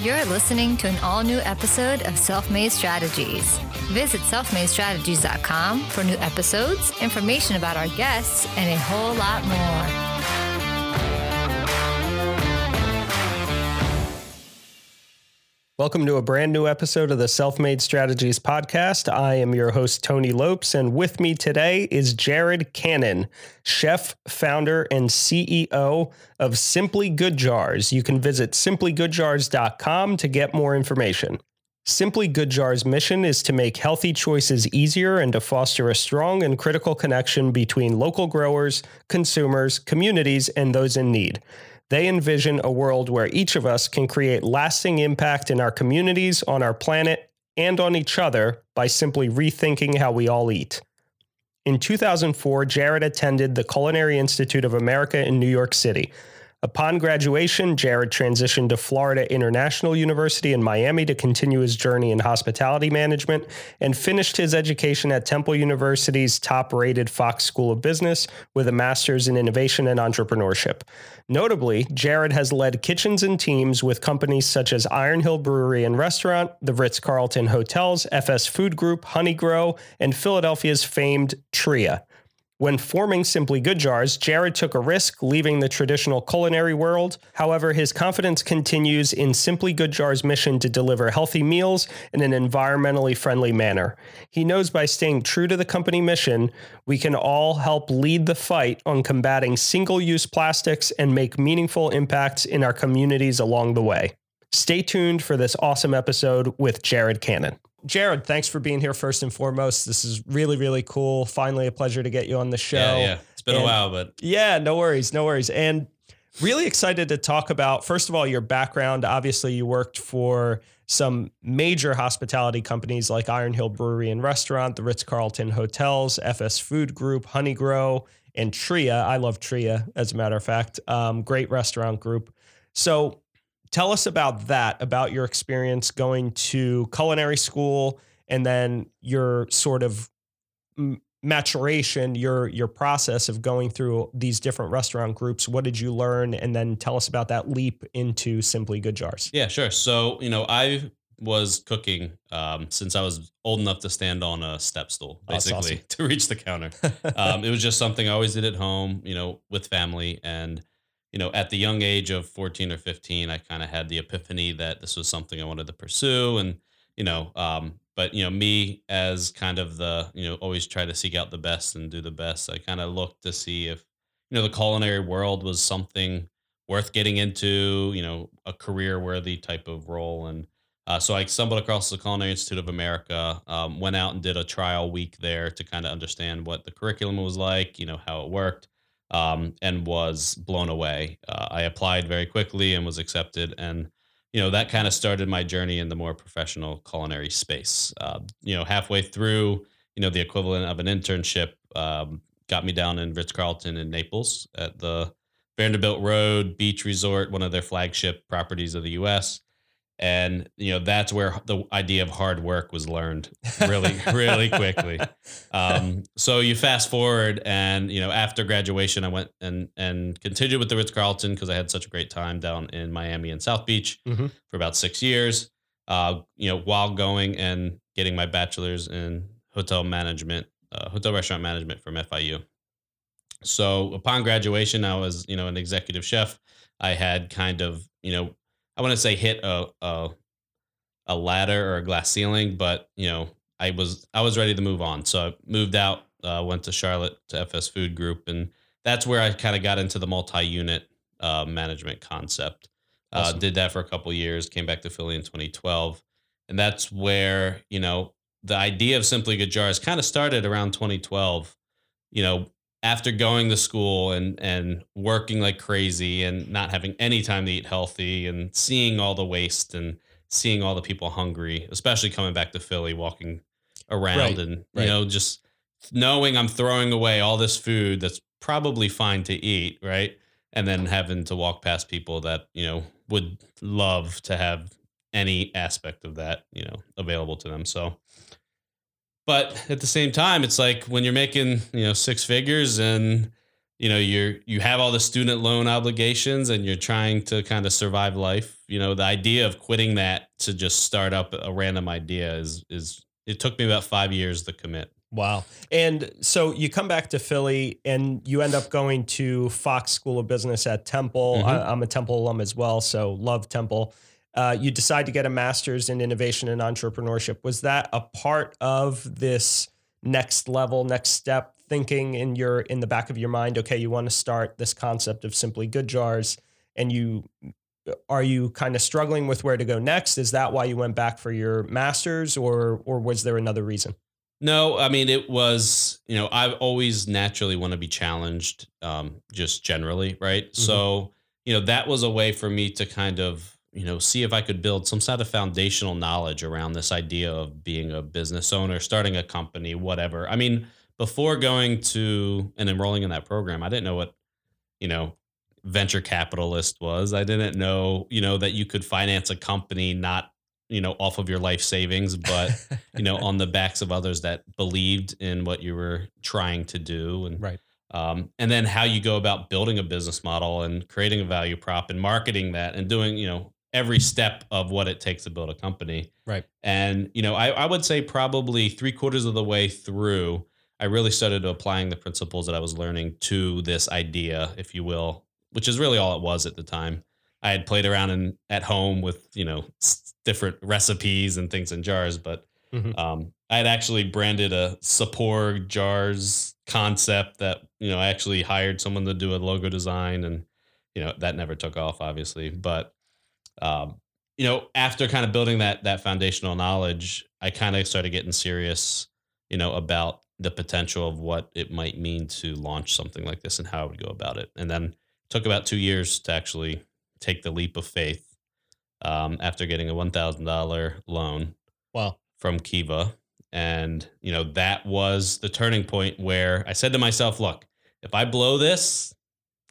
You're listening to an all new episode of Self Made Strategies. Visit selfmadestrategies.com for new episodes, information about our guests, and a whole lot more. Welcome to a brand new episode of the Self Made Strategies podcast. I am your host, Tony Lopes, and with me today is Jared Cannon, chef, founder, and CEO of Simply Good Jars. You can visit simplygoodjars.com to get more information. Simply Good Jars' mission is to make healthy choices easier and to foster a strong and critical connection between local growers, consumers, communities, and those in need. They envision a world where each of us can create lasting impact in our communities, on our planet, and on each other by simply rethinking how we all eat. In 2004, Jared attended the Culinary Institute of America in New York City, Upon graduation, Jared transitioned to Florida International University in Miami to continue his journey in hospitality management and finished his education at Temple University's top rated Fox School of Business with a master's in innovation and entrepreneurship. Notably, Jared has led kitchens and teams with companies such as Iron Hill Brewery and Restaurant, the Ritz Carlton Hotels, FS Food Group, Honeygrow, and Philadelphia's famed Tria. When forming Simply Good Jars, Jared took a risk leaving the traditional culinary world. However, his confidence continues in Simply Good Jars' mission to deliver healthy meals in an environmentally friendly manner. He knows by staying true to the company mission, we can all help lead the fight on combating single use plastics and make meaningful impacts in our communities along the way. Stay tuned for this awesome episode with Jared Cannon. Jared, thanks for being here first and foremost. This is really, really cool. Finally, a pleasure to get you on the show. Yeah, yeah. It's been And- a while, but Yeah, no worries, no worries. And really excited to talk about, first of all, your background. Obviously, you worked for some major hospitality companies like Iron Hill Brewery and Restaurant, the Ritz Carlton Hotels, FS Food Group, Honeygrow, and Tria. I love Tria, as a matter of fact. Um, great restaurant group. So, tell us about that, about your experience going to culinary school and then your sort of maturation, your your process of going through these different restaurant groups. What did you learn? And then tell us about that leap into Simply Good Jars. yeah, sure. So, you know, I was cooking um, since I was old enough to stand on a step stool, That's basically, to reach the counter. um, it was just something I always did at home, you know, with family. And, you know, at the young age of 14 or 15, I kind of had the epiphany that this was something I wanted to pursue. And, you know, um, but, you know, me as kind of the, you know, always try to seek out the best and do the best, I kind of looked to see if, you know, the culinary world was something worth getting into, you know, a career worthy type of role. And, uh, so I stumbled across the Culinary Institute of America, um, went out and did a trial week there to kind of understand what the curriculum was like, you know, how it worked, um, and was blown away. Uh, I applied very quickly and was accepted. And, you know, that kind of started my journey in the more professional culinary space. Uh, you know, halfway through, you know, the equivalent of an internship um, got me down in Ritz Carlton in Naples at the Vanderbilt Road Beach Resort, one of their flagship properties of the U.S and you know that's where the idea of hard work was learned really really quickly. Um, so you fast forward and you know after graduation i went and and continued with the ritz-carlton because i had such a great time down in miami and south beach Mhm. for about six years uh, you know while going and getting my bachelor's in hotel management uh, hotel restaurant management from fiu so upon graduation i was you know an executive chef. I had kind of you know I want to say hit a, a a ladder or a glass ceiling, but you know, I was I was ready to move on. So I moved out, uh, went to Charlotte to FS Food Group, and that's where I kind of got into the multi-unit uh, management concept. Uh, did that for a couple years. Came back to Philly in 2012, and that's where you know the idea of Simply Good Jars kind of started around 2012. You know, after going to school and and working like crazy and not having any time to eat healthy and seeing all the waste and seeing all the people hungry, especially coming back to Philly, walking around Right, and right. you know just knowing I'm throwing away all this food that's probably fine to eat, right? And then having to walk past people that you know would love to have any aspect of that you know available to them. So but at the same time, it's like when you're making, you know, six figures and you know you're you have all the student loan obligations and you're trying to kind of survive life you know the idea of quitting that to just start up a random idea is is it took me about five years to commit Wow. And so you come back to Philly and you end up going to Fox School of Business at Temple. Mhm. I, I'm a Temple alum as well, so love Temple. Uh, you decide to get a master's in innovation and entrepreneurship. Was that a part of this next level, next step thinking in your in the back of your mind? Okay, you want to start this concept of simply good jars, and you are you kind of struggling with where to go next? Is that why you went back for your master's, or or was there another reason? No, I mean it was, you know, I always naturally want to be challenged, um, just generally, right? So, you know, that was a way for me to kind of, you know, see if I could build some sort of foundational knowledge around this idea of being a business owner, starting a company, whatever. I mean, before going to and enrolling in that program, I didn't know what, you know, venture capitalist was. I didn't know, you know, that you could finance a company not, you know, off of your life savings, but you know, on the backs of others that believed in what you were trying to do, and Right. um, and then how you go about building a business model and creating a value prop and marketing that and doing, you know, every step of what it takes to build a company. Right. And you know, I, I would say probably three quarters of the way through, I really started applying the principles that I was learning to this idea, if you will, which is really all it was at the time. I had played around in at home with you know different recipes and things in jars, but Mhm. um, I had actually branded a Sapor jars concept that you know I actually hired someone to do a logo design, and you know that never took off, obviously. But um, you know, after kind of building that that foundational knowledge, I kind of started getting serious, you know, about the potential of what it might mean to launch something like this and how I would go about it. And then took about two years to actually take the leap of faith um, after getting a one thousand dollar loan Wow. from Kiva. And, you know, that was the turning point where I said to myself, look, if I blow this,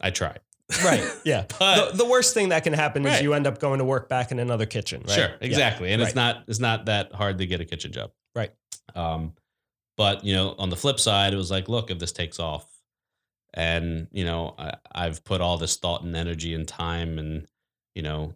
I tried. Right. Yeah. But- the, the worst thing that can happen is you end up going to work back in another kitchen. Right? Sure, Yeah. exactly. And it's not it's not that hard to get a kitchen job. Right. Um, but you know, on the flip side, it was like, look, if this takes off, and you know, I, I've put all this thought and energy and time and you know,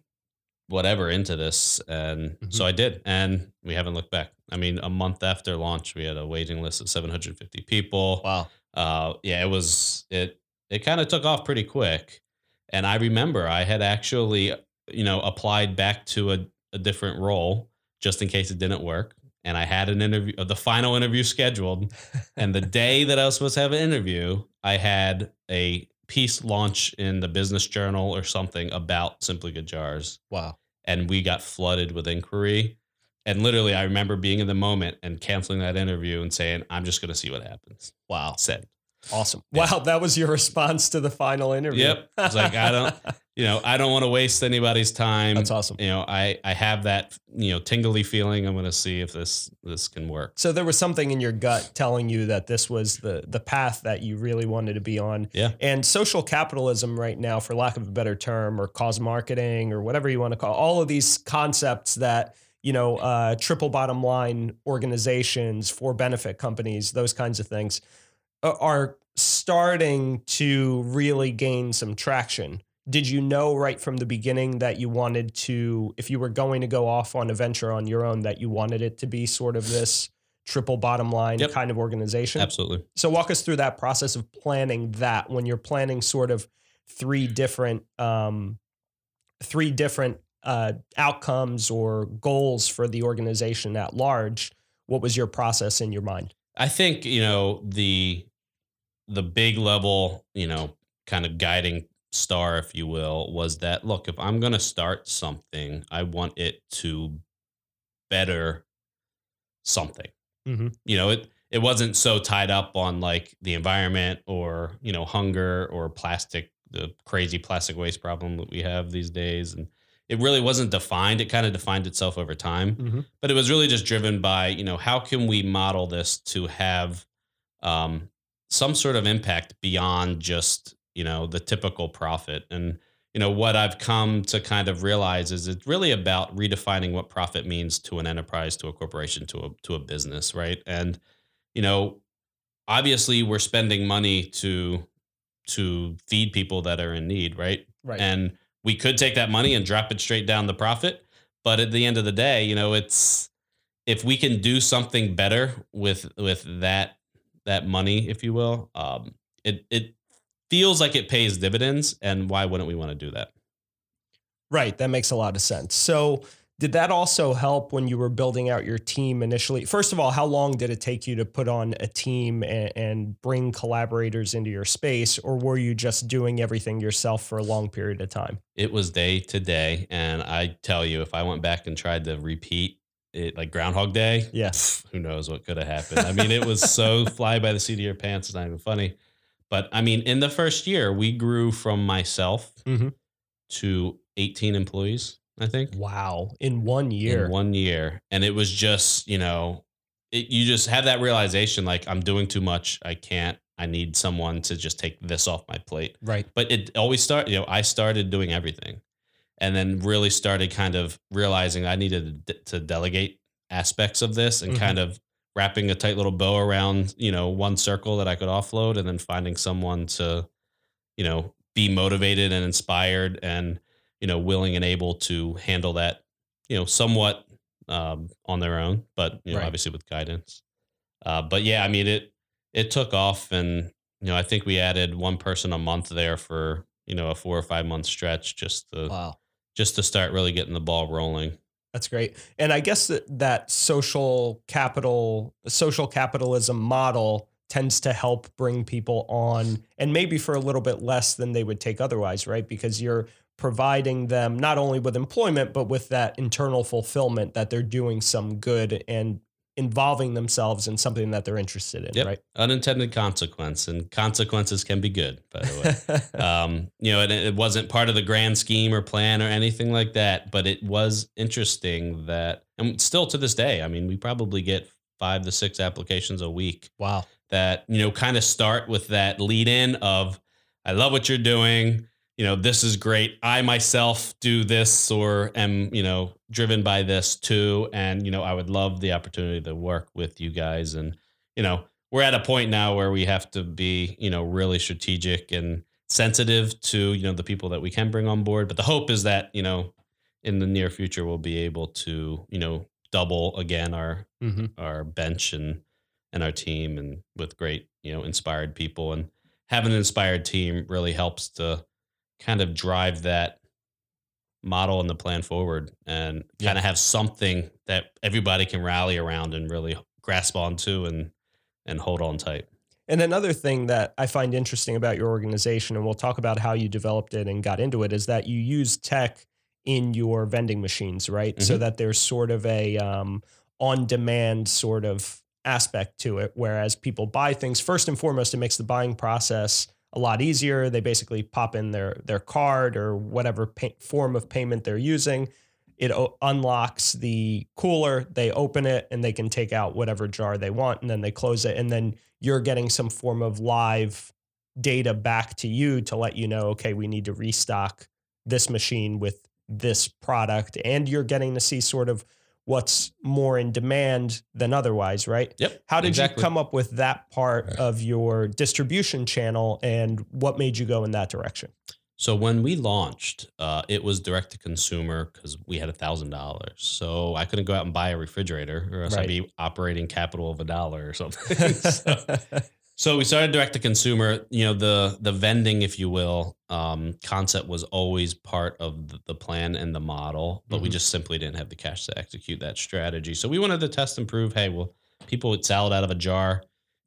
whatever into this, and so I did, and we haven't looked back. I mean, a month after launch, we had a waiting list of 750 people. Wow. uh, yeah, it was it. It kind of took off pretty quick, and I remember I had actually, you know, applied back to a, a different role just in case it didn't work, and I had an interview, uh, the final interview scheduled, and the day that I was supposed to have an interview, I had a piece launch in the Business Journal or something about Simply Good Jars, Wow. and we got flooded with inquiry. And literally, I remember being in the moment and canceling that interview and saying, "I'm just going to see what happens." Wow. Said. Awesome. Yeah. Wow. That was your response to the final interview. Yep. It's like, I don't- you know, I don't want to waste anybody's time. That's awesome. You know, I I have that you know tingly feeling. I'm going to see if this this can work. So there was something in your gut telling you that this was the the path that you really wanted to be on. Yeah. And social capitalism right now, for lack of a better term, or cause marketing, or whatever you want to call, all of these concepts that you know, uh, triple bottom line organizations, for benefit companies, those kinds of things, are starting to really gain some traction. Did you know right from the beginning that you wanted to, if you were going to go off on a venture on your own, that you wanted it to be sort of this triple bottom line Yep. kind of organization? Absolutely. So walk us through that process of planning that when you're planning sort of three different um, three different uh, outcomes or goals for the organization at large. What was your process in your mind? I think you know the the big level, you know, kind of guiding star, if you will, was that look, if I'm going to start something, I want it to better something. Mhm. You know, it it wasn't so tied up on like the environment or you know hunger or plastic, the crazy plastic waste problem that we have these days, and it really wasn't defined. It kind of defined itself over time Mhm. but it was really just driven by you know how can we model this to have um, some sort of impact beyond just you know the typical profit and you know what i've come to kind of realize is it's really about redefining what profit means to an enterprise to a corporation to a to a business right and you know obviously we're spending money to to feed people that are in need, right? Right. And we could take that money and drop it straight down the profit, but at the end of the day, you know, it's if we can do something better with with that that money, if you will, um, it it feels like it pays dividends, and why wouldn't we want to do that? Right. That makes a lot of sense. So, did that also help when you were building out your team initially? First of all, how long did it take you to put on a team and, and, bring collaborators into your space, or were you just doing everything yourself for a long period of time? It was day to day. And I tell you, if I went back and tried to repeat it like Groundhog Day, yes, who knows what could have happened? I mean, it was so fly by the seat of your pants. It's not even funny. But I mean, in the first year, we grew from myself mm-hmm. to 18 employees, I think. Wow. In one year. In one year. And it was just, you know, it, you just have that realization like, I'm doing too much. I can't. I need someone to just take this off my plate. Right. But it always start, you know, I started doing everything and then really started kind of realizing I needed to delegate aspects of this and mm-hmm. kind of wrapping a tight little bow around, you know, one circle that I could offload and then finding someone to, you know, be motivated and inspired and you know willing and able to handle that you know somewhat um, on their own but you know right. obviously with guidance uh, but yeah i mean it it took off and you know i think we added one person a month there for you know a four or five month stretch just to wow just to start really getting the ball rolling. That's great. And i guess that, that social capital social capitalism model tends to help bring people on and maybe for a little bit less than they would take otherwise right? Because you're providing them not only with employment but with that internal fulfillment that they're doing some good and involving themselves in something that they're interested in yep. right unintended consequence and consequences can be good by the way um, you know it, it wasn't part of the grand scheme or plan or anything like that but it was interesting that and still to this day i mean we probably get five to six applications a week wow that you know kind of start with that lead in of i love what you're doing you know, this is great. I myself do this or am, you know, driven by this too. And, you know, I would love the opportunity to work with you guys. And, you know, we're at a point now where we have to be, you know, really strategic and sensitive to, you know, the people that we can bring on board. But the hope is that, you know, in the near future, we'll be able to, you know, double again our, mm-hmm. our bench and, and our team and with great, you know, inspired people and having an inspired team really helps to, kind of drive that model and the plan forward and yeah. kind of have something that everybody can rally around and really grasp onto and and hold on tight. And another thing that I find interesting about your organization, and we'll talk about how you developed it and got into it, is that you use tech in your vending machines, right? Mm-hmm. So that there's sort of a um, on demand sort of aspect to it. Whereas people buy things, first and foremost, it makes the buying process a lot easier. They basically pop in their their card or whatever pay, form of payment they're using. It o- unlocks the cooler. They open it and they can take out whatever jar they want, and then they close it. And then you're getting some form of live data back to you to let you know, okay, we need to restock this machine with this product, and you're getting to see sort of what's more in demand than otherwise, right? Yep. How did exactly. you come up with that part of your distribution channel and what made you go in that direction? So when we launched, uh, it was direct to consumer because we had a thousand dollars. So I couldn't go out and buy a refrigerator, or else right. I'd be operating capital of a dollar or something. so, so we started direct to consumer. You know, the the vending, if you will, um, concept was always part of the, the plan and the model, but mm-hmm. we just simply didn't have the cash to execute that strategy. So we wanted to test and prove, hey, well, people would salad out of a jar,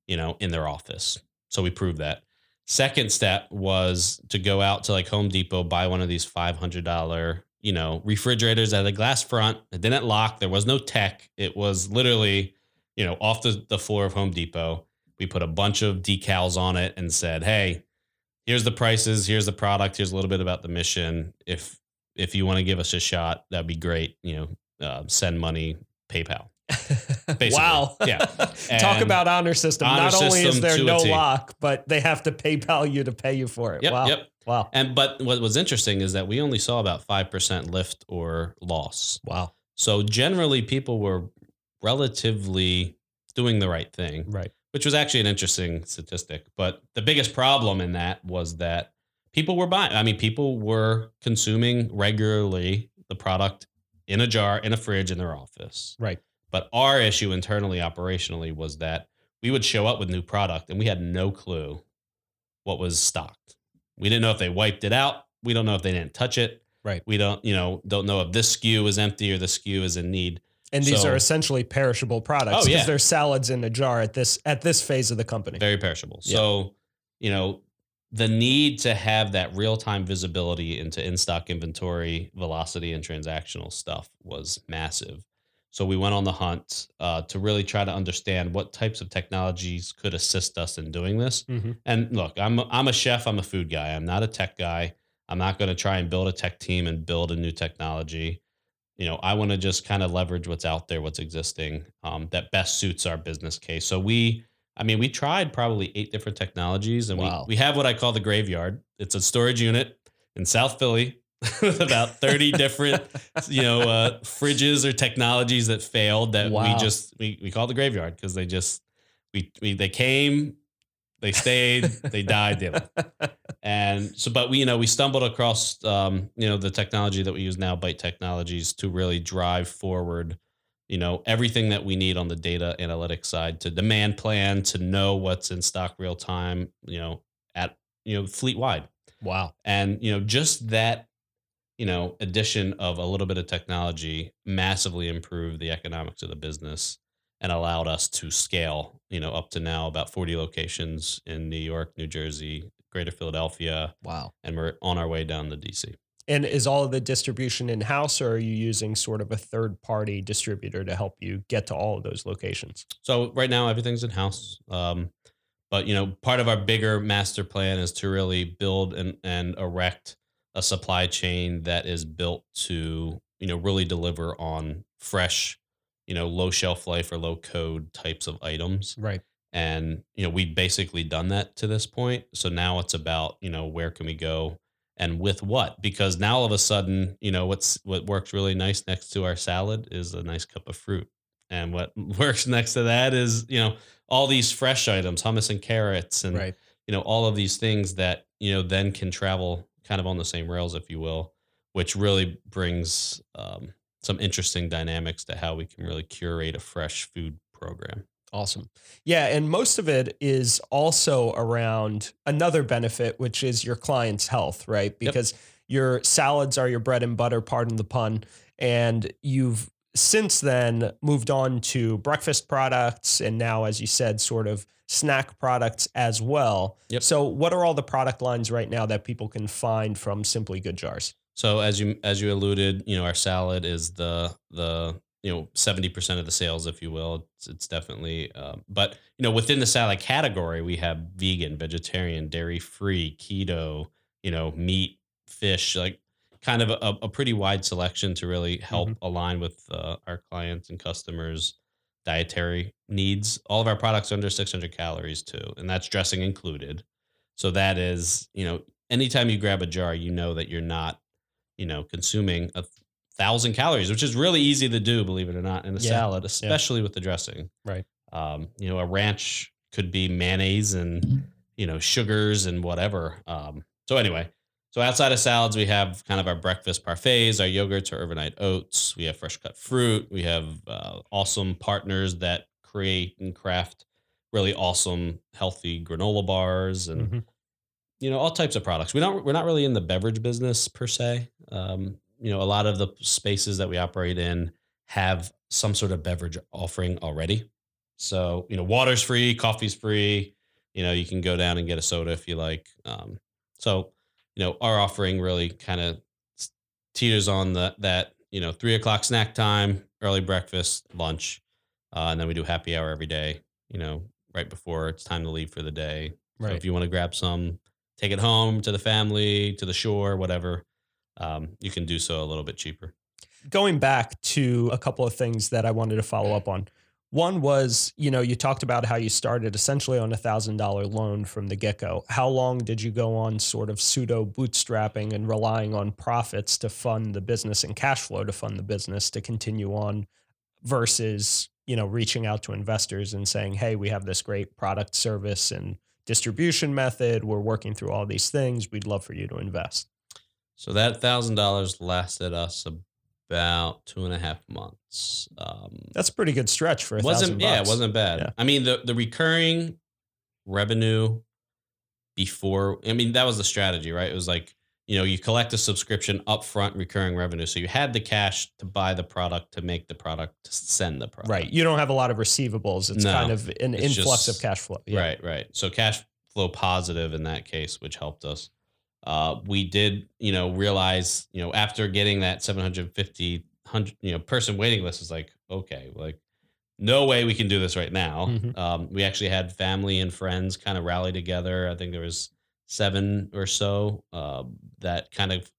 you know, in their office. So we proved that. Second step was to go out to like Home Depot, buy one of these five hundred dollar, you know, refrigerators that had a glass front. It didn't lock. There was no tech. It was literally, you know, off the, the floor of Home Depot we put a bunch of decals on it and said, "Hey, here's the prices, here's the product, here's a little bit about the mission. If if you want to give us a shot, that'd be great. You know, uh, send money, PayPal." wow. Yeah. Talk about honor system. Honor Not only is there no lock, but they have to PayPal you to pay you for it. Yep, wow. Yep. Wow. And but what was interesting is that we only saw about 5% lift or loss. Wow. So generally people were relatively doing the right thing. Right which was actually an interesting statistic. But the biggest problem in that was that people were buying. I mean, people were consuming regularly the product in a jar, in a fridge, in their office. Right. But our issue internally, operationally, was that we would show up with new product and we had no clue what was stocked. We didn't know if they wiped it out. We don't know if they didn't touch it. Right. We don't, you know, don't know if this SKU is empty or the SKU is in need. And these So- are essentially perishable products Oh, because yeah. they're salads in a jar at this at this phase of the company. very perishable. Yeah. So, you know, the need to have that real time visibility into in stock inventory, velocity, and transactional stuff was massive. So we went on the hunt uh, to really try to understand what types of technologies could assist us in doing this. Mhm. And look, I'm I'm a chef. I'm a food guy. I'm not a tech guy. I'm not going to try and build a tech team and build a new technology. You know, I want to just kind of leverage what's out there, what's existing, um, that best suits our business case. So we, I mean, we tried probably eight different technologies, and Wow. we we have what I call the graveyard. It's a storage unit in South Philly with about 30 different, you know, uh, fridges or technologies that failed that Wow. we just we we call the graveyard because they just we, we they came, they stayed, they died, they. And so, but we, you know, we stumbled across, um, you know, the technology that we use now, Byte Technologies, to really drive forward, you know, everything that we need on the data analytics side to demand plan, to know what's in stock real time, you know, at, you know, fleet wide. Wow. And, you know, just that, you know, addition of a little bit of technology massively improved the economics of the business and allowed us to scale, you know, up to now about 40 locations in New York, New Jersey, Greater Philadelphia, Wow. and we're on our way down to DC. And is all of the distribution in house, or are you using sort of a third party distributor to help you get to all of those locations? So right now everything's in house. Um, but you know, part of our bigger master plan is to really build and, and erect a supply chain that is built to, you know, really deliver on fresh, you know, low shelf life or low code types of items. Right. And, you know, we've basically done that to this point. So now it's about, you know, where can we go and with what? Because now all of a sudden, you know, what's what works really nice next to our salad is a nice cup of fruit. And what works next to that is, you know, all these fresh items, hummus and carrots and Right. you know, all of these things that, you know, then can travel kind of on the same rails, if you will, which really brings um, some interesting dynamics to how we can really curate a fresh food program. Awesome. Yeah. And most of it is also around another benefit, which is your client's health, right? Because your salads are your bread and butter, pardon the pun. And you've since then moved on to breakfast products and now, as you said, sort of snack products as well. Yep. So, what are all the product lines right now that people can find from Simply Good Jars? So as you as you alluded, you know, our salad is the the you know seventy percent of the sales, if you will. It's, it's definitely, um, but you know, within the salad category, we have vegan, vegetarian, dairy free, keto, you know, meat, fish, like kind of a, a pretty wide selection to really help align with uh, our clients and customers' dietary needs. All of our products are under six hundred calories too, and that's dressing included. So that is, you know, anytime you grab a jar, you know that you're not you know, consuming a thousand calories, which is really easy to do, believe it or not, in a Yeah. salad, especially with the dressing. Right. Um, you know, a ranch could be mayonnaise and you know sugars and whatever. Um, so anyway, so outside of salads, we have kind of our breakfast parfaits, our yogurts, our overnight oats. We have fresh cut fruit. We have uh, awesome partners that create and craft really awesome, healthy granola bars and Mhm. you know all types of products. We don't we're not really in the beverage business per se. Um, you know, a lot of the spaces that we operate in have some sort of beverage offering already. So you know, water's free, coffee's free. You know, you can go down and get a soda if you like. Um, so you know, our offering really kind of teeters on the that you know three o'clock snack time, early breakfast, lunch, uh, and then we do happy hour every day. You know, right before it's time to leave for the day. So Right. if you want to grab some, take it home to the family, to the shore, whatever, um, you can do so a little bit cheaper. going back to a couple of things that I wanted to follow up on. One was, you know, you talked about how you started essentially on a thousand dollar loan from the get go. How long did you go on sort of pseudo bootstrapping and relying on profits to fund the business and cash flow to fund the business to continue on versus you know, reaching out to investors and saying, "Hey, we have this great product, service, and distribution method. We're working through all these things. We'd love for you to invest." So that thousand dollars lasted us about two and a half months. Um, That's a pretty good stretch for a wasn't thousand yeah, it wasn't bad. Yeah. I mean the the recurring revenue before. I mean that was the strategy, right? It was like you know you collect a subscription upfront recurring revenue, so you had the cash to buy the product, to make the product, to send the product. Right. You don't have a lot of receivables. It's No, kind of an influx just- of cash flow. Yeah. Right, right. So cash flow positive in that case, which helped us. Uh, we did, you know, realize, you know, after getting that 750, you know, person waiting list is like, okay, like, no way we can do this right now. Mhm. Um, we actually had family and friends kind of rally together. I think there was seven or so uh, that kind of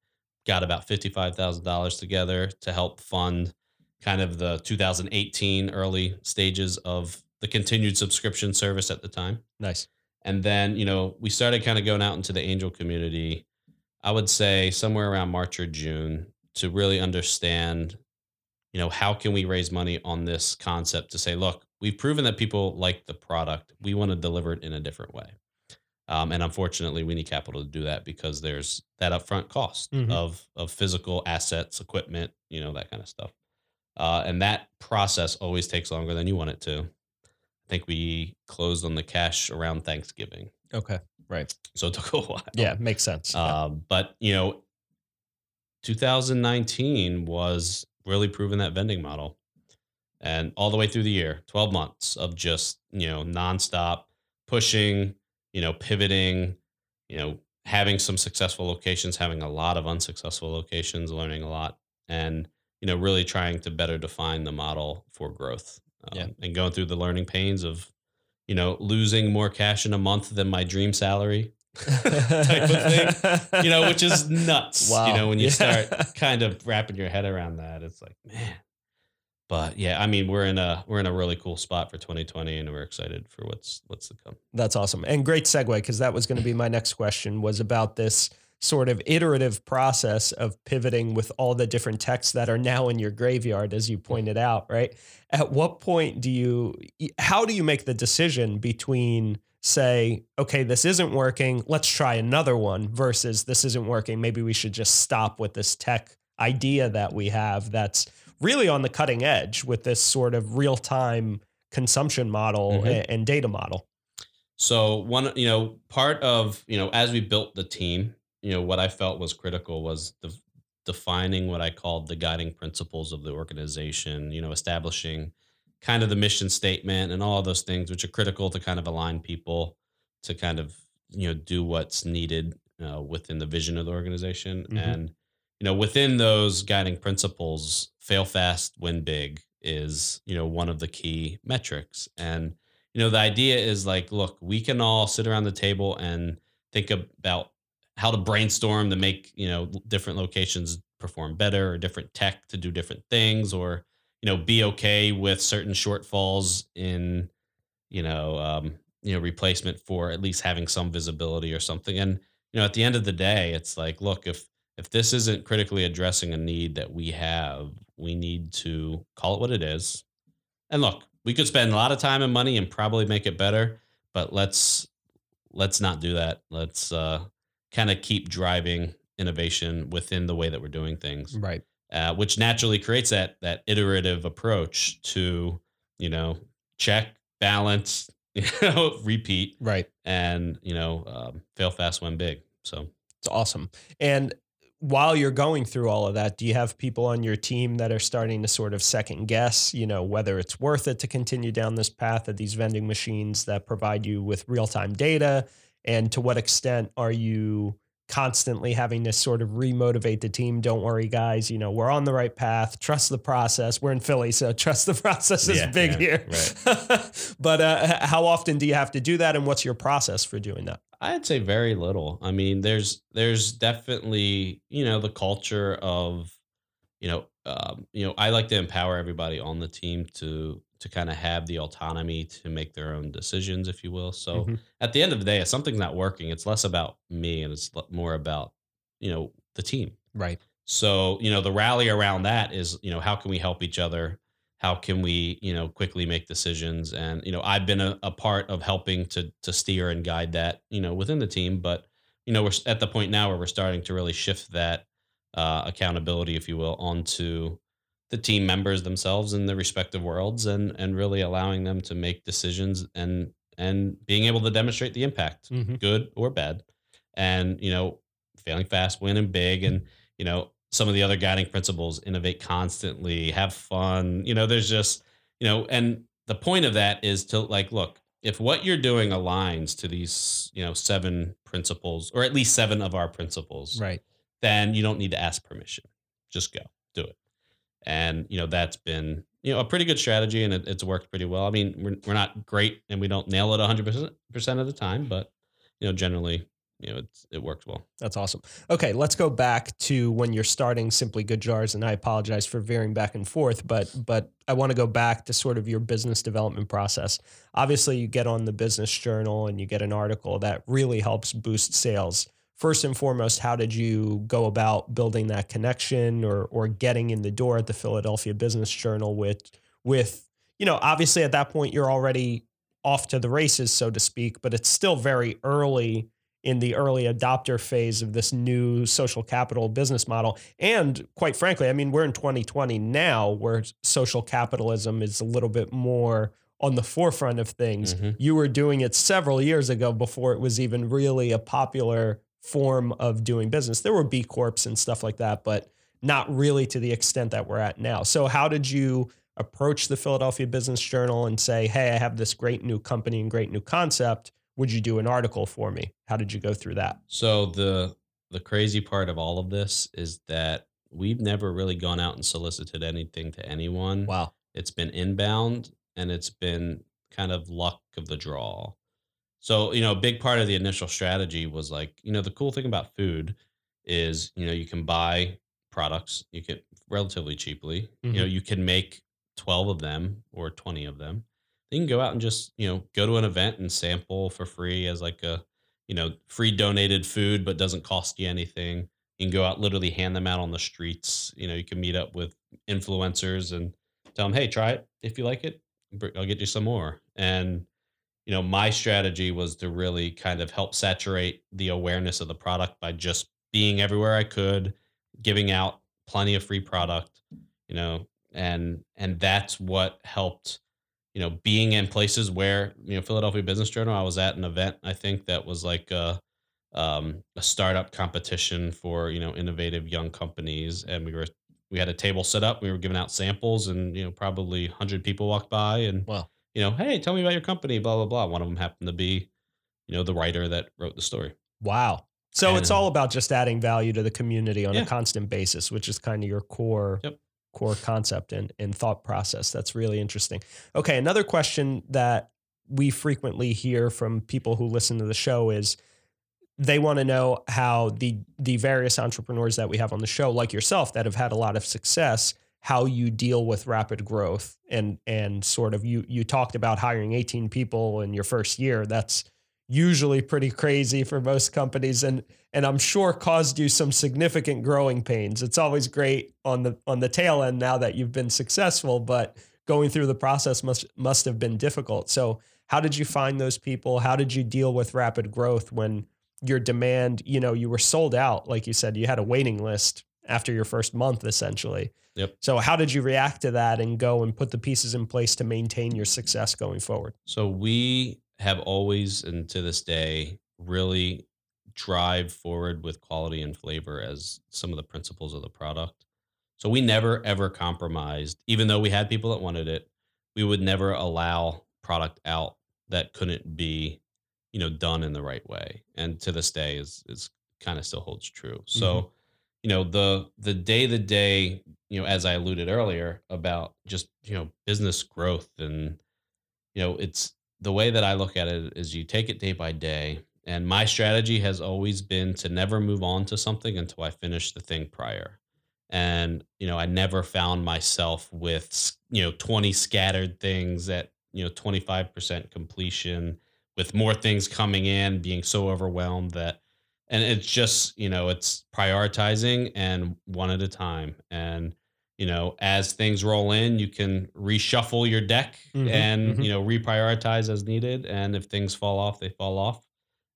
got about $55,000 together to help fund kind of the 2018 early stages of the continued subscription service at the time. Nice. And then, you know, we started kind of going out into the angel community, I would say somewhere around March or June to really understand, you know, how can we raise money on this concept to say, look, we've proven that people like the product. We want to deliver it in a different way. Um, and unfortunately, we need capital to do that because there's that upfront cost Mhm. of of physical assets, equipment, you know, that kind of stuff. Uh, and that process always takes longer than you want it to. I think we closed on the cash around Thanksgiving, Okay. Right. so it took a while. Yeah. Makes sense. Yeah. Um, but you know, 2019 was really proving that vending model, and all the way through the year, 12 months of just you know nonstop pushing, you know, pivoting, you know, having some successful locations, having a lot of unsuccessful locations, learning a lot, and you know, really trying to better define the model for growth. Um, Yeah. and going through the learning pains of, you know, losing more cash in a month than my dream salary type of thing, you know, which is nuts. Wow. You know, when you Yeah. start kind of wrapping your head around that, it's like, man. But yeah, I mean, we're in a we're in a really cool spot for 2020, and we're excited for what's what's to come. That's awesome. And great segue because that was going to be my next question was about this sort of iterative process of pivoting with all the different texts that are now in your graveyard as you pointed out, right? At what point do you how do you make the decision between say, okay, this isn't working, let's try another one versus this isn't working, maybe we should just stop with this tech idea that we have that's really on the cutting edge with this sort of real-time consumption model Mhm. and data model. So one, you know, part of you know, as we built the team, you know, what I felt was critical was the defining what I called the guiding principles of the organization. You know, establishing kind of the mission statement and all of those things, which are critical to kind of align people to kind of you know do what's needed uh, within the vision of the organization Mhm. and you know within those guiding principles fail fast win big is you know one of the key metrics and you know the idea is like look we can all sit around the table and think about how to brainstorm to make you know different locations perform better or different tech to do different things or you know be okay with certain shortfalls in you know um, you know replacement for at least having some visibility or something. And you know at the end of the day it's like look if if this isn't critically addressing a need that we have we need to call it what it is. And look we could spend a lot of time and money and probably make it better but let's let's not do that. Let's uh kind of keep driving innovation within the way that we're doing things Right. uh, which naturally creates that that iterative approach to you know check balance you know repeat Right. and you know um, fail fast win big so It's awesome. And while you're going through all of that, do you have people on your team that are starting to sort of second guess, you know, whether it's worth it to continue down this path of these vending machines that provide you with real-time data? And to what extent are you constantly having to sort of remotivate the team? Don't worry, guys, you know, we're on the right path. Trust the process. We're in Philly, so trust the process is Yeah, big yeah, here. but uh, how often do you have to do that? And what's your process for doing that? I'd say very little. I mean, there's there's definitely you know the culture of you know um, you know I like to empower everybody on the team to to kind of have the autonomy to make their own decisions, if you will. So Mhm. at the end of the day, if something's not working, it's less about me and it's more about you know the team. Right. So, you know, the rally around that is, you know, how can we help each other how can we you know quickly make decisions and you know i've been a, a part of helping to to steer and guide that you know within the team but you know we're at the point now where we're starting to really shift that uh, accountability if you will onto the team members themselves in the respective worlds and and really allowing them to make decisions and and being able to demonstrate the impact Mhm. good or bad and you know failing fast winning big and you know some of the other guiding principles innovate constantly have fun you know there's just you know and the point of that is to like look if what you're doing aligns to these you know seven principles or at least seven of our principles Right. then you don't need to ask permission just go do it and you know that's been you know a pretty good strategy and it, it's worked pretty well i mean we're, we're not great and we don't nail it 100% of the time but you know generally you know it's, it works well That's awesome. Okay, let's go back to when you're starting Simply Good Jars, and I apologize for veering back and forth, but but I want to go back to sort of your business development process. Obviously, you get on the Business Journal and you get an article that really helps boost sales. First and foremost, how did you go about building that connection or or getting in the door at the Philadelphia Business Journal with with you know obviously at that point you're already off to the races so to speak, but it's still very early in the early adopter phase of this new social capital business model. And quite frankly, I mean, we're in 2020 now where social capitalism is a little bit more on the forefront of things. Mhm. You were doing it several years ago before it was even really a popular form of doing business. There were B Corps and stuff like that, but not really to the extent that we're at now. So, how did you approach the Philadelphia Business Journal and say, hey, I have this great new company and great new concept? Would you do an article for me? How did you go through that? So the the crazy part of all of this is that we've never really gone out and solicited anything to anyone. Wow. It's been inbound and it's been kind of luck of the draw. So, you know, a big part of the initial strategy was like, you know, the cool thing about food is, you know, you can buy products, you can relatively cheaply. You know, mm-hmm. you can make 12 of them or 20 of them. Then you can go out and just, you know, go to an event and sample for free as like a, you know, free donated food, but doesn't cost you anything. You can go out, literally hand them out on the streets. You know, you can meet up with influencers and tell them, hey, try it. If you like it, I'll get you some more. And, you know, my strategy was to really kind of help saturate the awareness of the product by just being everywhere I could, giving out plenty of free product, you know, and and that's what helped you know being in places where you know Philadelphia Business Journal I was at an event I think that was like a um a startup competition for you know innovative young companies and we were we had a table set up we were giving out samples and you know probably 100 people walked by and Wow. You know hey tell me about your company blah blah blah one of them happened to be you know the writer that wrote the story Wow. So it's all about just adding value to the community on Yeah. a constant basis, which is kind of your core Yep. core concept and, and thought process. That's really interesting. Okay, another question that we frequently hear from people who listen to the show is they want to know how the the various entrepreneurs that we have on the show, like yourself, that have had a lot of success, how you deal with rapid growth and and sort of you you talked about hiring 18 people in your first year. That's usually pretty crazy for most companies and and I'm sure caused you some significant growing pains. It's always great on the on the tail end now that you've been successful, but going through the process must must have been difficult. So, how did you find those people? How did you deal with rapid growth when your demand, you know, you were sold out like you said, you had a waiting list after your first month essentially. Yep. So, how did you react to that and go and put the pieces in place to maintain your success going forward? So we have always, and to this day, really drive forward with quality and flavor as some of the principles of the product. So we never ever compromised, even though we had people that wanted it. We would never allow product out that couldn't be, you know, done in the right way. And to this day, is is kind of still holds true. So, mm-hmm. You know, the the day to day, you know, as I alluded earlier about just you know business growth and you know it's the way that I look at it is you take it day by day. And my strategy has always been to never move on to something until I finish the thing prior. And, you know, I never found myself with, you know, 20 scattered things at, you know, 25% completion with more things coming in, being so overwhelmed that, and it's just, you know, it's prioritizing and one at a time. And, you know, as things roll in, you can reshuffle your deck Mhm, and mhm. you know reprioritize as needed. And if things fall off, they fall off.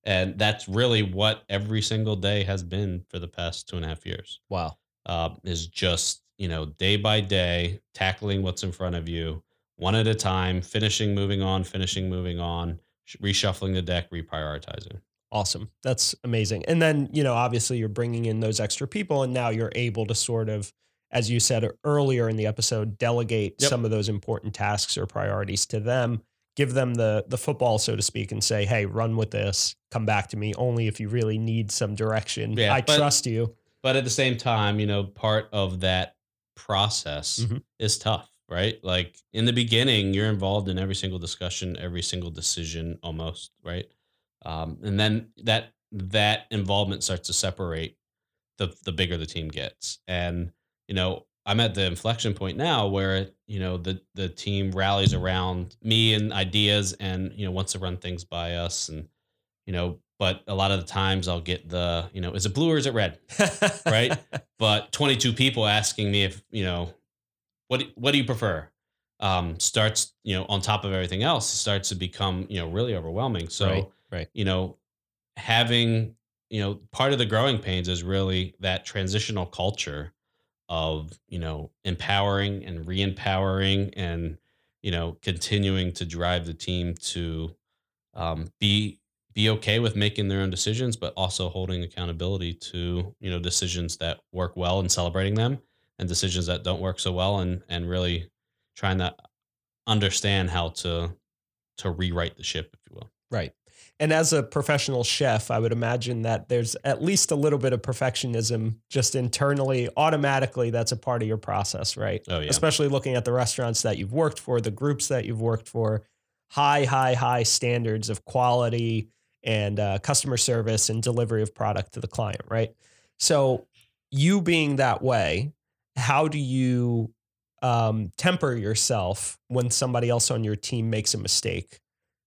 And that's really what every single day has been for the past two and a half years. Wow. Uh, is just you know day by day tackling what's in front of you, one at a time, finishing, moving on, finishing, moving on, reshuffling the deck, reprioritizing. Awesome. That's amazing. And then, you know, obviously you're bringing in those extra people and now you're able to sort of as you said earlier in the episode delegate Yep. some of those important tasks or priorities to them, give them the the football so to speak and say, "Hey, run with this. Come back to me only if you really need some direction. Yeah, I but- trust you." but at the same time, you know, part of that process Mhm. is tough, right? Like in the beginning, you're involved in every single discussion, every single decision, almost, right? Um, and then that that involvement starts to separate the the bigger the team gets, and you know, I'm at the inflection point now where you know the the team rallies around me and ideas, and you know, wants to run things by us, and you know. But a lot of the times I'll get the, you know, is it blue or is it red? Right? but 22 people asking me if you know what do- what do you prefer um starts you know on top of everything else starts to become you know really overwhelming so Right, right. you know having you know part of the growing pains is really that transitional culture of you know empowering and re-empowering and you know continuing to drive the team to um, be be okay with making their own decisions but also holding accountability to you know decisions that work well and celebrating them and decisions that don't work so well and and really trying to understand how to to rewrite the ship if you will Right. And as a professional chef, I would imagine that there's at least a little bit of perfectionism just internally, automatically, that's a part of your process, right? oh yeah Especially looking at the restaurants that you've worked for, the groups that you've worked for, high, high, high standards of quality and uh, customer service and delivery of product to the client, right? So, you being that way, how do you um, temper yourself when somebody else on your team makes a mistake?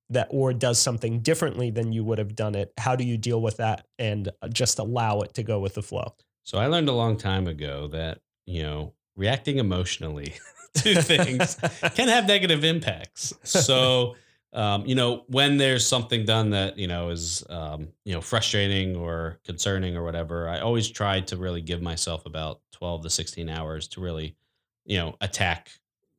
That or does something differently than you would have done it how do you deal with that and uh, just allow it to go with the flow So I learned a long time ago that, you know, reacting emotionally to things can have negative impacts. So, um, you know, when there's something done that, you know, is, um, you know, frustrating or concerning or whatever, I always try to really give myself about 12 to 16 hours to really, you know, attack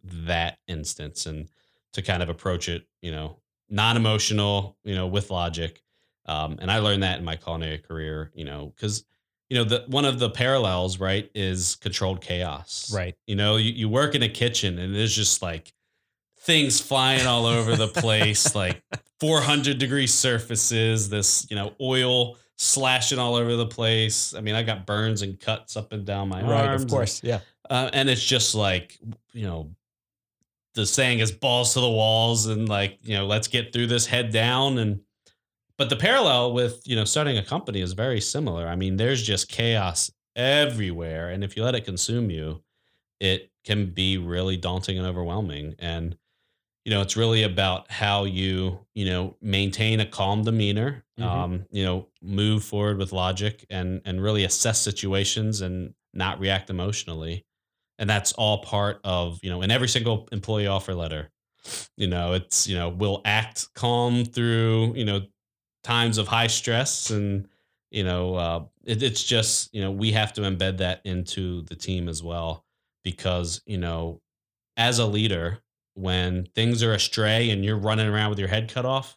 that instance and to kind of approach it, you know, non emotional, you know, with logic. Um, and I learned that in my culinary career, you know, because you know the one of the parallels right is controlled chaos. Right. You know you, you work in a kitchen and there's just like things flying all over the place like 400 degree surfaces this you know oil slashing all over the place. I mean i got burns and cuts up and down my right arms of course yeah. uh, and it's just like you know the saying is balls to the walls and like you know let's get through this head down. And but the parallel with you know starting a company is very similar. I mean there's just chaos everywhere. And if you let it consume you it can be really daunting and overwhelming. And you know it's really about how you you know maintain a calm demeanor Mhm. um you know move forward with logic and and really assess situations and not react emotionally and that's all part of you know in every single employee offer letter you know it's you know we'll act calm through you know times of high stress and you know uh, it, it's just you know we have to embed that into the team as well because you know as a leader when things are astray and you're running around with your head cut off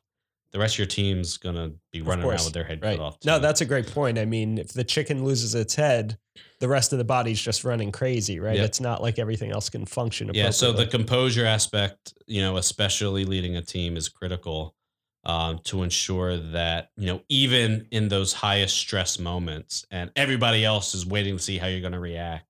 the rest of your team's gonna be Of running around with their head right. cut off no that's a great point. I mean if the chicken loses its head the rest of the body's just running crazy right Yep. it's not like everything else can function yeah so the composure aspect you know especially leading a team is critical um, to ensure that you know even in those highest stress moments and everybody else is waiting to see how you're going to react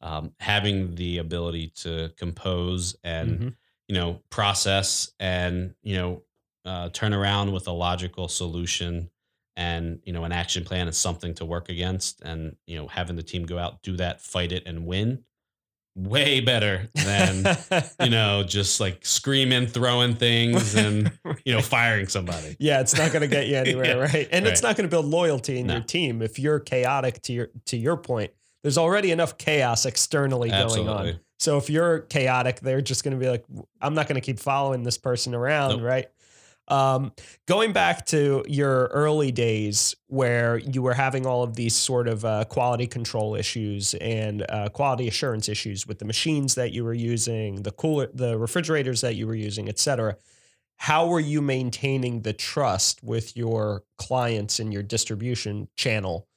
um, having the ability to compose and Mhm. you know process and you know uh, turn around with a logical solution and you know an action plan is something to work against and you know having the team go out do that fight it and win way better than you know just like screaming throwing things and you know firing somebody yeah it's not going to get you anywhere Yeah, right and it's not going to build loyalty in No. your team if you're chaotic to your to your point there's already enough chaos externally going on. So if you're chaotic, they're just going to be like, I'm not going to keep following this person around, Nope. right? Um, going back to your early days where you were having all of these sort of uh, quality control issues and uh, quality assurance issues with the machines that you were using, the cooler, the refrigerators that you were using, et cetera. How were you maintaining the trust with your clients and your distribution channel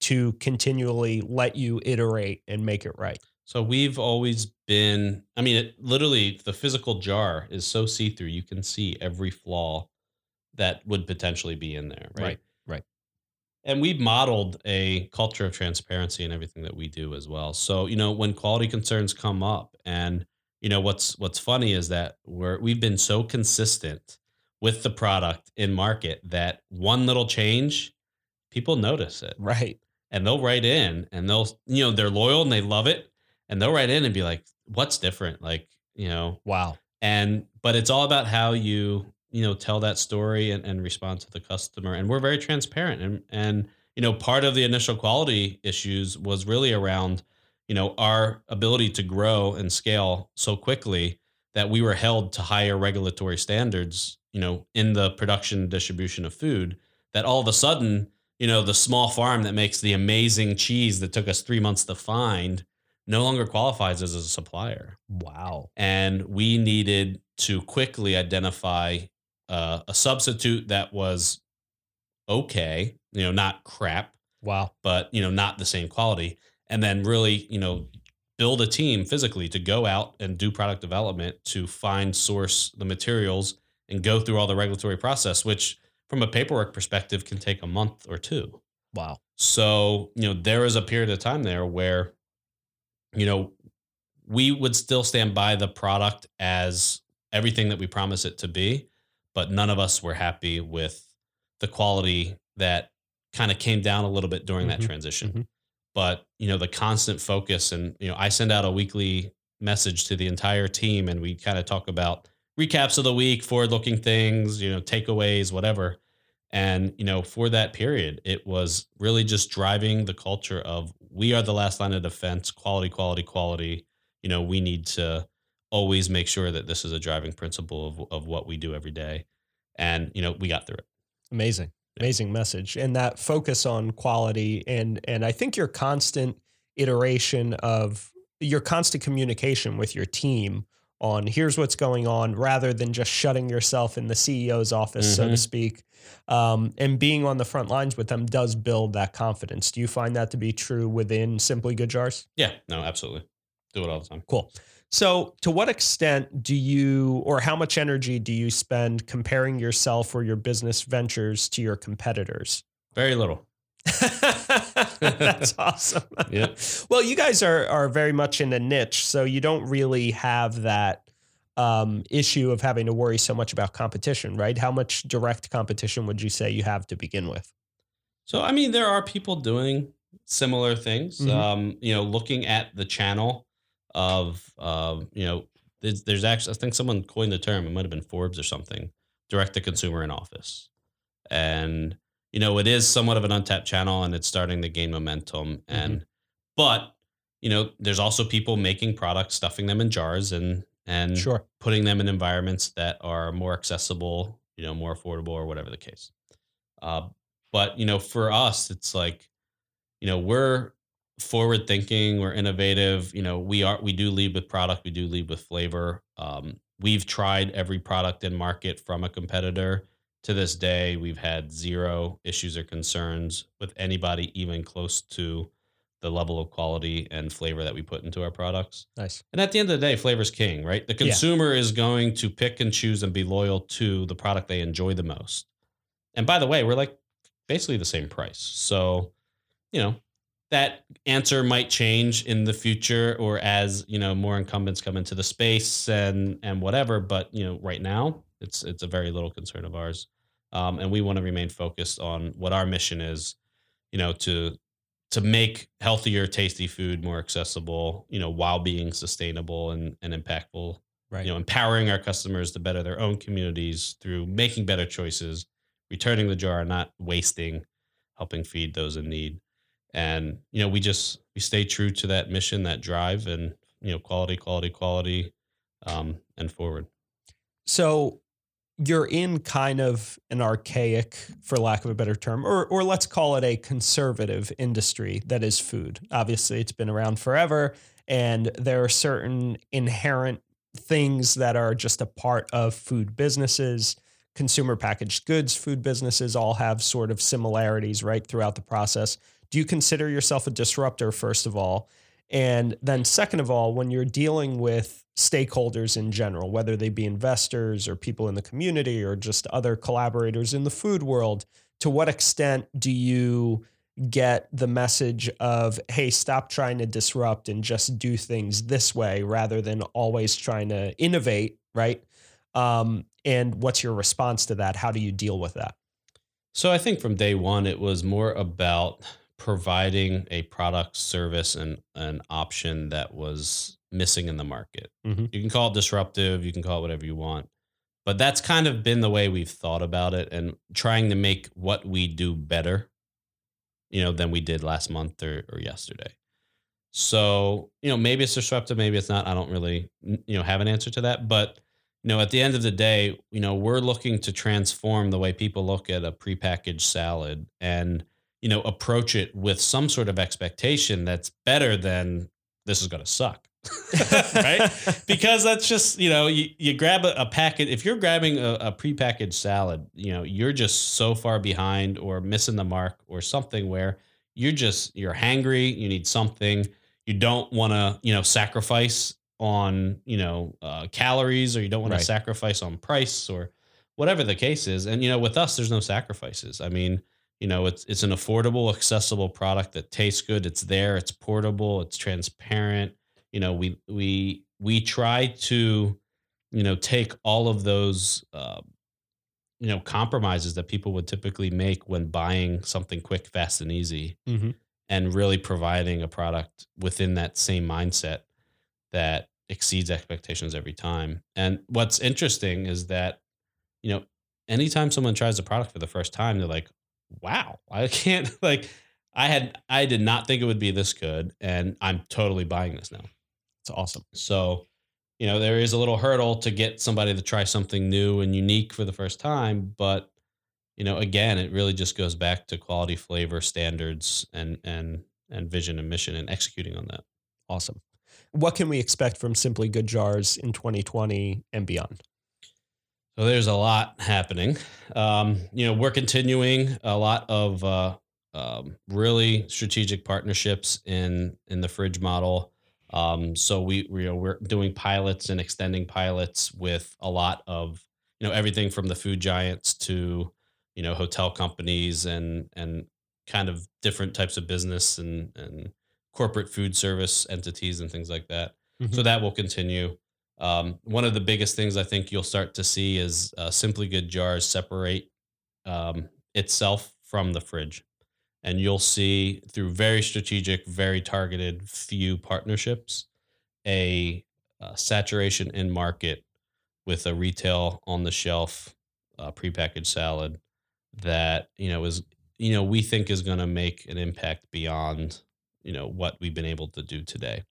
to continually let you iterate and make it right? So we've always been, I mean, it literally, the physical jar is so see through, you can see every flaw that would potentially be in there. Right. Right, right. And we've modeled a culture of transparency in everything that we do as well. So, you know, when quality concerns come up and, you know, what's, what's funny is that we're, we've been so consistent with the product in market that one little change, people notice it Right. and they'll write in and they'll you know they're loyal and they love it and they'll write in and be like what's different like you know Wow. and but it's all about how you you know tell that story and, and respond to the customer and we're very transparent and and you know part of the initial quality issues was really around you know our ability to grow and scale so quickly that we were held to higher regulatory standards you know in the production and distribution of food that all of a sudden you know the small farm that makes the amazing cheese that took us three months to find no longer qualifies as a supplier Wow. and we needed to quickly identify uh, a substitute that was okay, you know, not crap, Wow. but you know, not the same quality, and then really, you know, build a team physically to go out and do product development to find source the materials and go through all the regulatory process, which from a paperwork perspective can take a month or two. Wow. So, you know, there was a period of time there where, you know, we would still stand by the product as everything that we promise it to be, but none of us were happy with the quality that kind of came down a little bit during Mhm, that transition. mhm. But, you know, the constant focus and, you know, I send out a weekly message to the entire team and we kind of talk about recaps of the week, forward looking things, you know, takeaways, whatever. And, you know, for that period, it was really just driving the culture of we are the last line of defense, quality, quality, quality. You know, we need to always make sure that this is a driving principle of, of what we do every day. And, you know, we got through it. Amazing. Yeah. Amazing message. And that focus on quality and and I think your constant iteration of your constant communication with your team on here's what's going on rather than just shutting yourself in the CEO's office, so to Mhm. speak. Um, and being on the front lines with them does build that confidence. Do you find that to be true within Simply Good Jars? Yeah, no, absolutely. Do it all the time. Cool. So, to what extent do you, or how much energy do you spend comparing yourself or your business ventures to your competitors? Very little. That's awesome. Yep. Well, you guys are are very much in a niche, so you don't really have that um, issue of having to worry so much about competition, right? How much direct competition would you say you have to begin with? So, I mean, there are people doing similar things. Mhm. Um, you know, looking at the channel of, um, you know, there's, there's actually, I think someone coined the term, it might have been Forbes or something, direct to consumer in office. And, you know, it is somewhat of an untapped channel and it's starting to gain momentum. And, but, you know, there's also people making products, stuffing them in jars and, and Sure. putting them in environments that are more accessible, you know, more affordable or whatever the case. Uh, but you know, for us, it's like, you know, we're forward thinking, we're innovative. You know, we are we do lead with product, we do lead with flavor. Um, we've tried every product in market from a competitor. To this day, we've had zero issues or concerns with anybody even close to the level of quality and flavor that we put into our products. Nice. And at the end of the day, flavor's king, right? The Yeah. consumer is going to pick and choose and be loyal to the product they enjoy the most. And by the way, we're like basically the same price. So, you know, that answer might change in the future or as, you know, more incumbents come into the space and and whatever, but you know, right now, it's it's a very little concern of ours. Um, and we want to remain focused on what our mission is, you know, to to make healthier, tasty food more accessible, you know, while being sustainable and, and impactful. Right. You know, empowering our customers to better their own communities through making better choices, returning the jar, not wasting, helping feed those in need. And you know, we just we stay true to that mission, that drive, and you know, quality, quality, quality, um, and forward. So you're in kind of an archaic, for lack of a better term, or or let's call it a conservative industry that is food. Obviously, it's been around forever, and there are certain inherent things that are just a part of food businesses. Consumer packaged goods, food businesses all have sort of similarities right throughout the process. Do you consider yourself a disruptor, first of all? And then, second of all, when you're dealing with stakeholders in general, whether they be investors or people in the community or just other collaborators in the food world, to what extent do you get the message of, hey, stop trying to disrupt and just do things this way rather than always trying to innovate, right? Um, and what's your response to that? How do you deal with that? So I think from day one, it was more about providing a product, service, and an option that was missing in the market. Mm-hmm. You can call it disruptive, you can call it whatever you want. But that's kind of been the way we've thought about it and trying to make what we do better, you know, than we did last month or, or yesterday. So, you know, maybe it's disruptive, maybe it's not. I don't really, you know, have an answer to that. But, you know, at the end of the day, you know, we're looking to transform the way people look at a prepackaged salad and you know, approach it with some sort of expectation that's better than this is going to suck. right? Because that's just, you know, you, you grab a, a packet. If you're grabbing a, a prepackaged salad, you know, you're just so far behind or missing the mark or something where you're just, you're hangry. You need something. You don't want to, you know, sacrifice on, you know, uh, calories or you don't want Right. to sacrifice on price or whatever the case is. And, you know, with us, there's no sacrifices. I mean, you know it's it's an affordable accessible product that tastes good. It's there. It's portable. It's transparent. You know we we we try to you know take all of those uh, you know compromises that people would typically make when buying something quick fast and easy Mhm. and really providing a product within that same mindset that exceeds expectations every time. And what's interesting is that you know anytime someone tries a product for the first time they're like wow, I can't like I had I did not think it would be this good and I'm totally buying this now. It's awesome. So, you know, there is a little hurdle to get somebody to try something new and unique for the first time, but you know, again, it really just goes back to quality, flavor, standards and and and vision and mission and executing on that. Awesome. What can we expect from Simply Good Jars in 2020 and beyond? So there's a lot happening. Um, you know, we're continuing a lot of uh, um, really strategic partnerships in in the fridge model. Um, so we we are we're doing pilots and extending pilots with a lot of you know everything from the food giants to you know hotel companies and and kind of different types of business and and corporate food service entities and things like that. So that will continue. Um, one of the biggest things I think you'll start to see is uh, Simply Good jars separate um, itself from the fridge. And you'll see through very strategic, very targeted few partnerships, a uh, saturation in market with a retail on the shelf uh, prepackaged salad that you know is you know we think is going to make an impact beyond you know what we've been able to do today.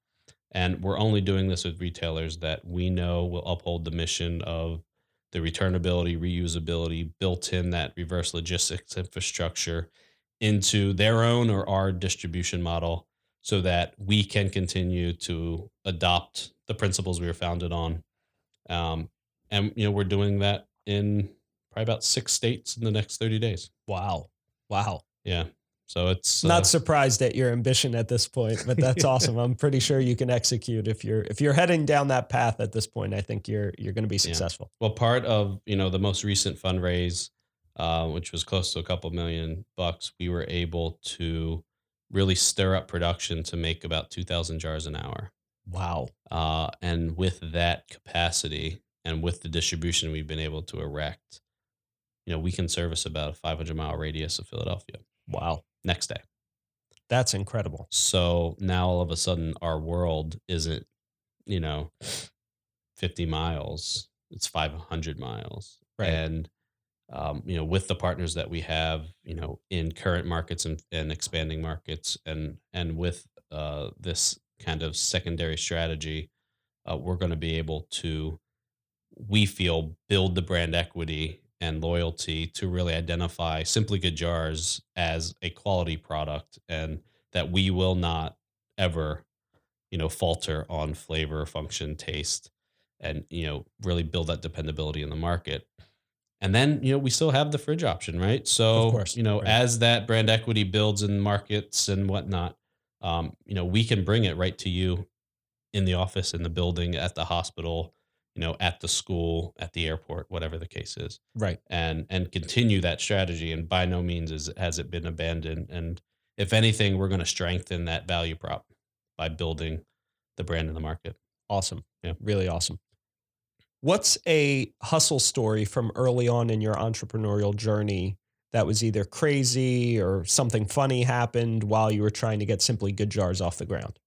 And we're only doing this with retailers that we know will uphold the mission of the returnability, reusability, built in that reverse logistics infrastructure into their own or our distribution model so that we can continue to adopt the principles we were founded on. Um, and, you know, we're doing that in probably about six states in the next 30 days. Wow. Wow. Yeah. So it's Not uh, surprised at your ambition at this point, but that's awesome. I'm pretty sure you can execute if you're if you're heading down that path at this point. I think you're you're going to be successful. Well, part of you know the most recent fundraise, uh, which was close to a couple million bucks, we were able to really stir up production to make about two thousand jars an hour. Wow. Uh, and with that capacity and with the distribution we've been able to erect, you know, we can service about a 500 mile radius of Philadelphia Wow. next day. That's incredible. So now all of a sudden our world isn't, you know, 50 miles, it's 500 miles. Right. And um, you know, with the partners that we have, you know, in current markets and, and expanding markets, and and with uh, this kind of secondary strategy, uh, we're going to be able to, we feel, build the brand equity and loyalty to really identify Simply Good Jars as a quality product, and that we will not ever, you know, falter on flavor, function, taste, and you know, really build that dependability in the market and then you know we still have the fridge option right so course, you know right. as that brand equity builds in markets and whatnot um, you know we can bring it right to you in the office in the building at the hospital you know at the school at the airport whatever the case is Right. and and continue that strategy and by no means is has it been abandoned and if anything we're going to strengthen that value prop by building the brand in the market Awesome. Yeah. Really awesome. What's a hustle story from early on in your entrepreneurial journey that was either crazy or something funny happened while you were trying to get Simply Good Jars off the ground?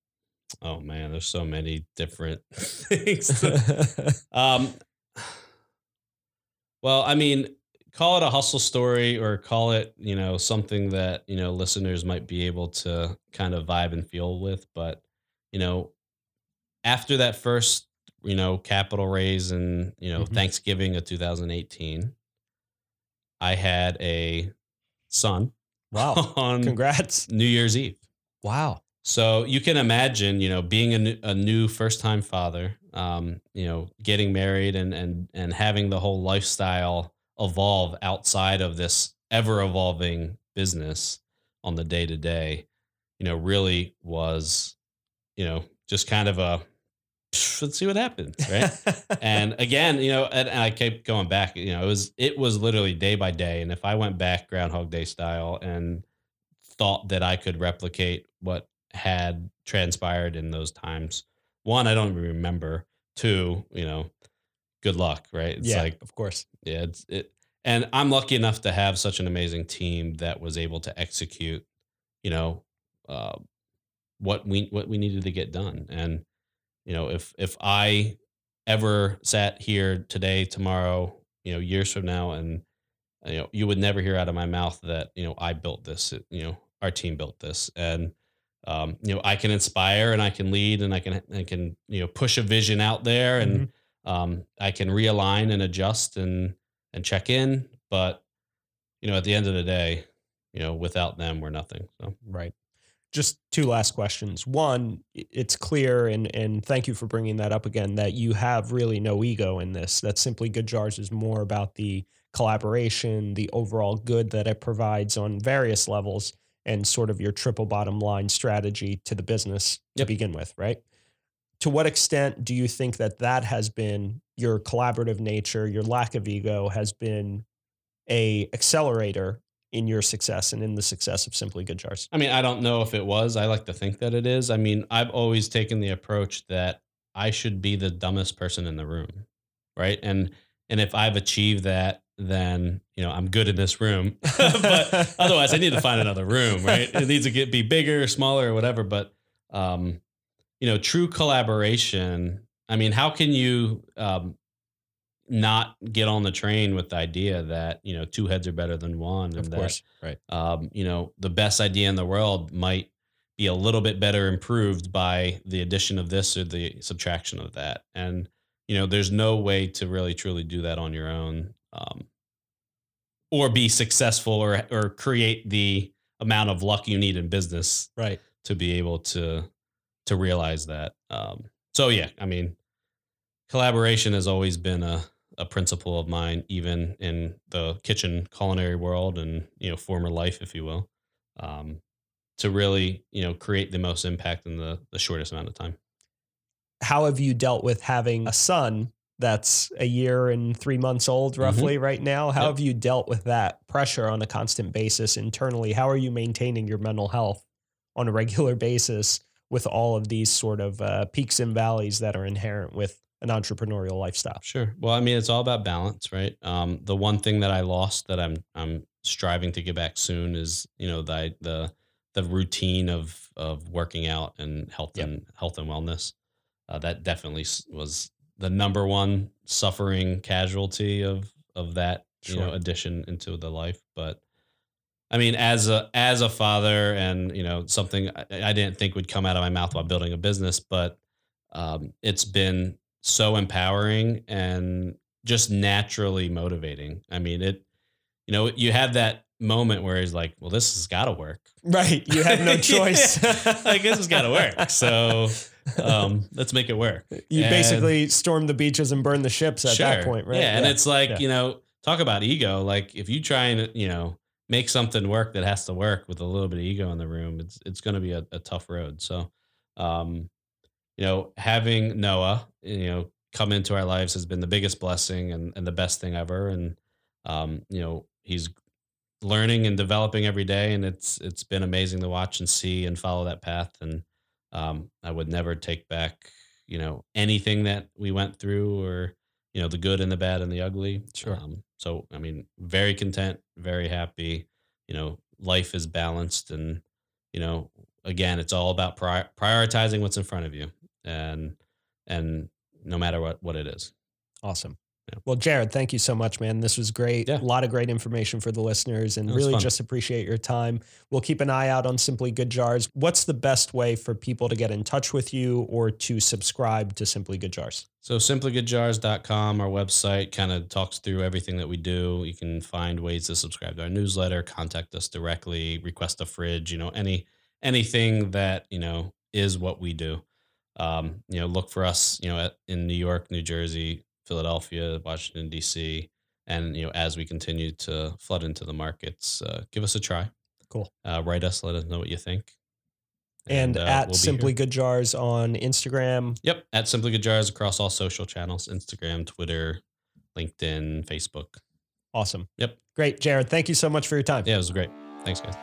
Oh man there's so many different things Um, well, I mean, call it a hustle story or call it, you know, something that, you know, listeners might be able to kind of vibe and feel with. But, you know, after that first, you know, capital raise and, you know, Mhm. Thanksgiving of 2018, I had a son wow. on Congrats. New Year's Eve. Wow. So you can imagine, you know, being a new, a new first time father, um, you know, getting married and and and having the whole lifestyle evolve outside of this ever evolving business on the day to day, you know, really was, you know, just kind of a let's see what happens, right? and again, you know, and, and I kept going back. You know, it was it was literally day by day. And if I went back Groundhog Day style and thought that I could replicate what had transpired in those times, one, I don't even remember. Two, you know, good luck, right? It's yeah, like of course. yeah, it's it, and I'm lucky enough to have such an amazing team that was able to execute, you know, uh, what we what we needed to get done. And you know, if if I ever sat here today, tomorrow, you know, years from now, and you know, you would never hear out of my mouth that you know I built this. You know, our team built this, and um, you know, I can inspire and I can lead and I can I can you know push a vision out there and um, I can realign and adjust and and check in. But you know, at the end of the day, you know, without them, we're nothing. So Right. Just two last questions. One, it's clear, and and thank you for bringing that up again. That you have really no ego in this. That simply Good Jars is more about the collaboration, the overall good that it provides on various levels, and sort of your triple bottom line strategy to the business to begin with. Right. To what extent do you think that that has been your collaborative nature, your lack of ego, has been a accelerator in your success and in the success of Simply Good Jars? I mean, I don't know if it was. I like to think that it is. I mean, I've always taken the approach that I should be the dumbest person in the room, right? And and if I've achieved that, then you know I'm good in this room. but otherwise, I need to find another room, right? It needs to get be bigger, smaller, or whatever. But um, you know, true collaboration. I mean, how can you um, not get on the train with the idea that you know two heads are better than one, and of that right. um, you know, the best idea in the world might be a little bit better improved by the addition of this or the subtraction of that. And, you know, there's no way to really truly do that on your own um, or be successful or, or create the amount of luck you need in business Right. to be able to, to realize that. Um, so yeah, I mean, collaboration has always been a, a principle of mine, even in the kitchen culinary world and, you know, former life, if you will, um, to really, you know, create the most impact in the, the shortest amount of time. How have you dealt with having a son that's a year and three months old, roughly, right now? How Yep. have you dealt with that pressure on a constant basis internally? How are you maintaining your mental health on a regular basis with all of these sort of uh, peaks and valleys that are inherent with an entrepreneurial lifestyle? Sure. Well, I mean, it's all about balance, right? Um, the one thing that I lost that I'm I'm striving to get back soon is you know the the the routine of of working out and health Yep. and health and wellness. Uh, that definitely was the number one suffering casualty of of that you know addition into the life. But I mean, as a as a father, and you know something I, I didn't think would come out of my mouth while building a business, but um, it's been so empowering and just naturally motivating. I mean, it you know you have that moment where he's like, well, this has got to work. Right. You have no choice. Like this has got to work. So um, let's make it work. you And- basically storm the beaches and burn the ships at that point, right? Yeah, and it's like Yeah. you know, talk about ego. Like if you try and you know make something work that has to work with a little bit of ego in the room, it's it's going to be a, a tough road. So, um, you know, having Noah, you know, come into our lives has been the biggest blessing and and the best thing ever. And um, you know, he's learning and developing every day, and it's it's been amazing to watch and see and follow that path. And um, I would never take back, you know, anything that we went through or you know the good and the bad and the ugly. Sure. Um, so I mean, very content, very happy. You know, life is balanced, and you know, again, it's all about pri- prioritizing what's in front of you, and and no matter what what it is. Awesome. Yeah. Well, Jared, thank you so much, man. This was great. Yeah. A lot of great information for the listeners and really fun. just appreciate your time. We'll keep an eye out on Simply Good Jars. What's the best way for people to get in touch with you or to subscribe to Simply Good Jars? So simplygoodjars.com, our website kind of talks through everything that we do. You can find ways to subscribe to our newsletter, contact us directly, request a fridge, you know, any anything that, you know, is what we do. Um, you know, look for us, you know, at, in New York, New Jersey, Philadelphia, Washington D.C., and you know, as we continue to flood into the markets, uh, give us a try. Cool. Uh, write us, let us know what you think. And, uh, at we'll Simply here. Good Jars on Instagram. Yep, at Simply Good Jars across all social channels Instagram, Twitter, LinkedIn, Facebook. Awesome. Yep. Great. Jared, thank you so much for your time. Yeah, it was great. Thanks, guys.